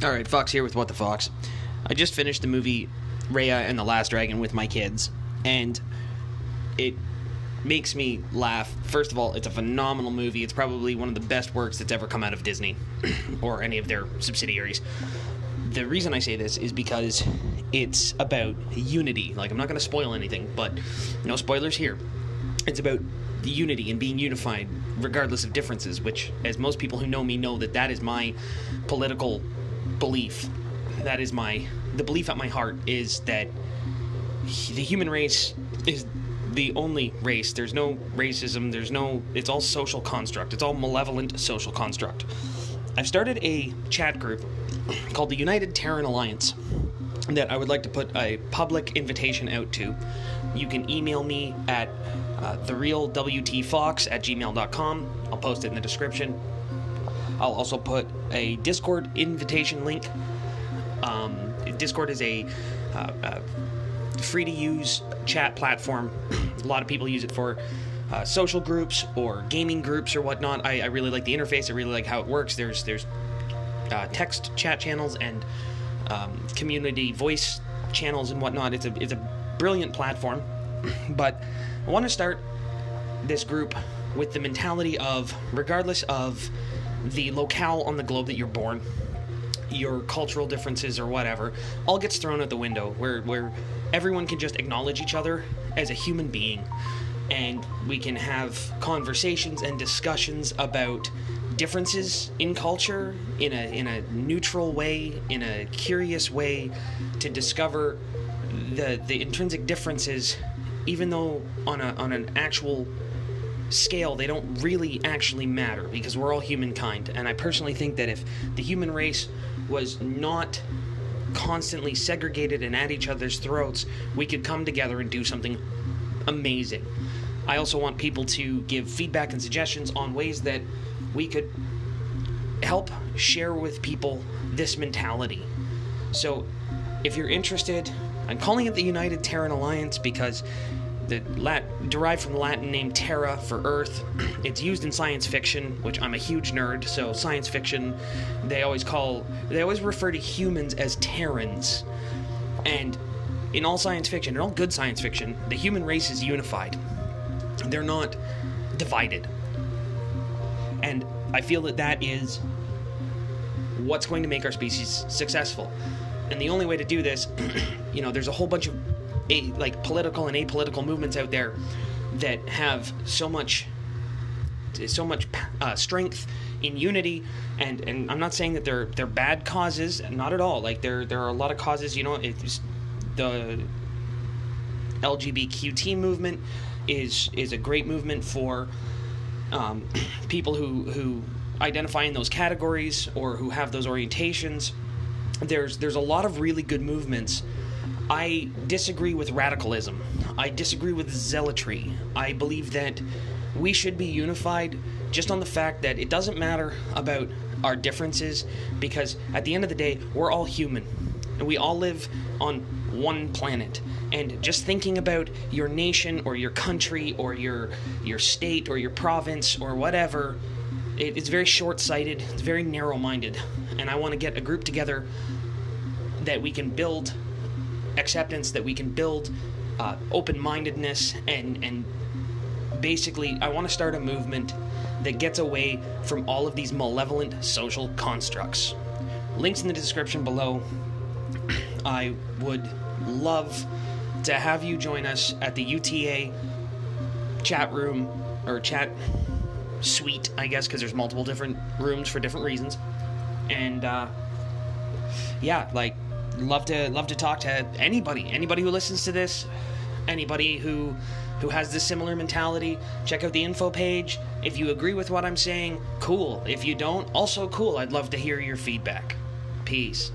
All right, Fox here with What the Fox. I just finished the movie Raya and the Last Dragon with my kids, and it makes me laugh. First of all, it's a phenomenal movie. It's probably one of the best works that's ever come out of Disney or any of their subsidiaries. The reason I say this is because it's about unity. Like, I'm not going to spoil anything, but no spoilers here. It's about the unity and being unified regardless of differences, which, as most people who know me know, that that is my political belief. That is my the belief at my heart is that the human race is the only race. There's no racism. There's no. It's all social construct. It's all malevolent social construct. I've started a chat group called the United Terran Alliance that I would like to put a public invitation out to. You can email me at uh, therealwtfox at gmail.com. I'll post it in the description. I'll also put a Discord invitation link. Um, Discord is a uh, uh, free to use chat platform. a lot of people use it for uh, social groups or gaming groups or whatnot. I, I, really like the interface. I really like how it works. There's there's uh, text chat channels and um, community voice channels and whatnot. It's a it's a brilliant platform. but I want to start this group with the mentality of regardless of the locale on the globe that you're born, your cultural differences or whatever, all gets thrown out the window where where everyone can just acknowledge each other as a human being. And we can have conversations and discussions about differences in culture in a in a neutral way, in a curious way to discover the the intrinsic differences even though on a on an actual scale they don't really actually matter because we're all humankind and I personally think that if the human race was not constantly segregated and at each other's throats, we could come together and do something amazing. I also want people to give feedback and suggestions on ways that we could help share with people this mentality. So, if you're interested, I'm calling it the United Terran Alliance because the Lat- derived from the Latin name Terra for Earth. It's used in science fiction, which I'm a huge nerd. So science fiction, they always call, they always refer to humans as Terrans, and in all science fiction, in all good science fiction, the human race is unified. They're not divided, and I feel that that is what's going to make our species successful. And the only way to do this, you know, there's a whole bunch of a, like political and apolitical movements out there that have so much so much uh, strength in unity and and I'm not saying that they're they're bad causes not at all. Like there there are a lot of causes you know it's the LGBTQT movement is is a great movement for um, people who who identify in those categories or who have those orientations. There's there's a lot of really good movements I disagree with radicalism. I disagree with zealotry. I believe that we should be unified just on the fact that it doesn't matter about our differences because at the end of the day, we're all human and we all live on one planet. And just thinking about your nation or your country or your your state or your province or whatever, it, it's very short-sighted. It's very narrow-minded. And I want to get a group together that we can build acceptance that we can build uh, open-mindedness and and basically i want to start a movement that gets away from all of these malevolent social constructs. Links in the description below. I would love to have you join us at the uta chat room or chat suite i guess because there's multiple different rooms for different reasons. And uh, yeah like love to love to talk to anybody, anybody who listens to this, anybody who who has this similar mentality. Check out the info page. If you agree with what I'm saying, cool. If you don't, also cool. I'd love to hear your feedback. Peace.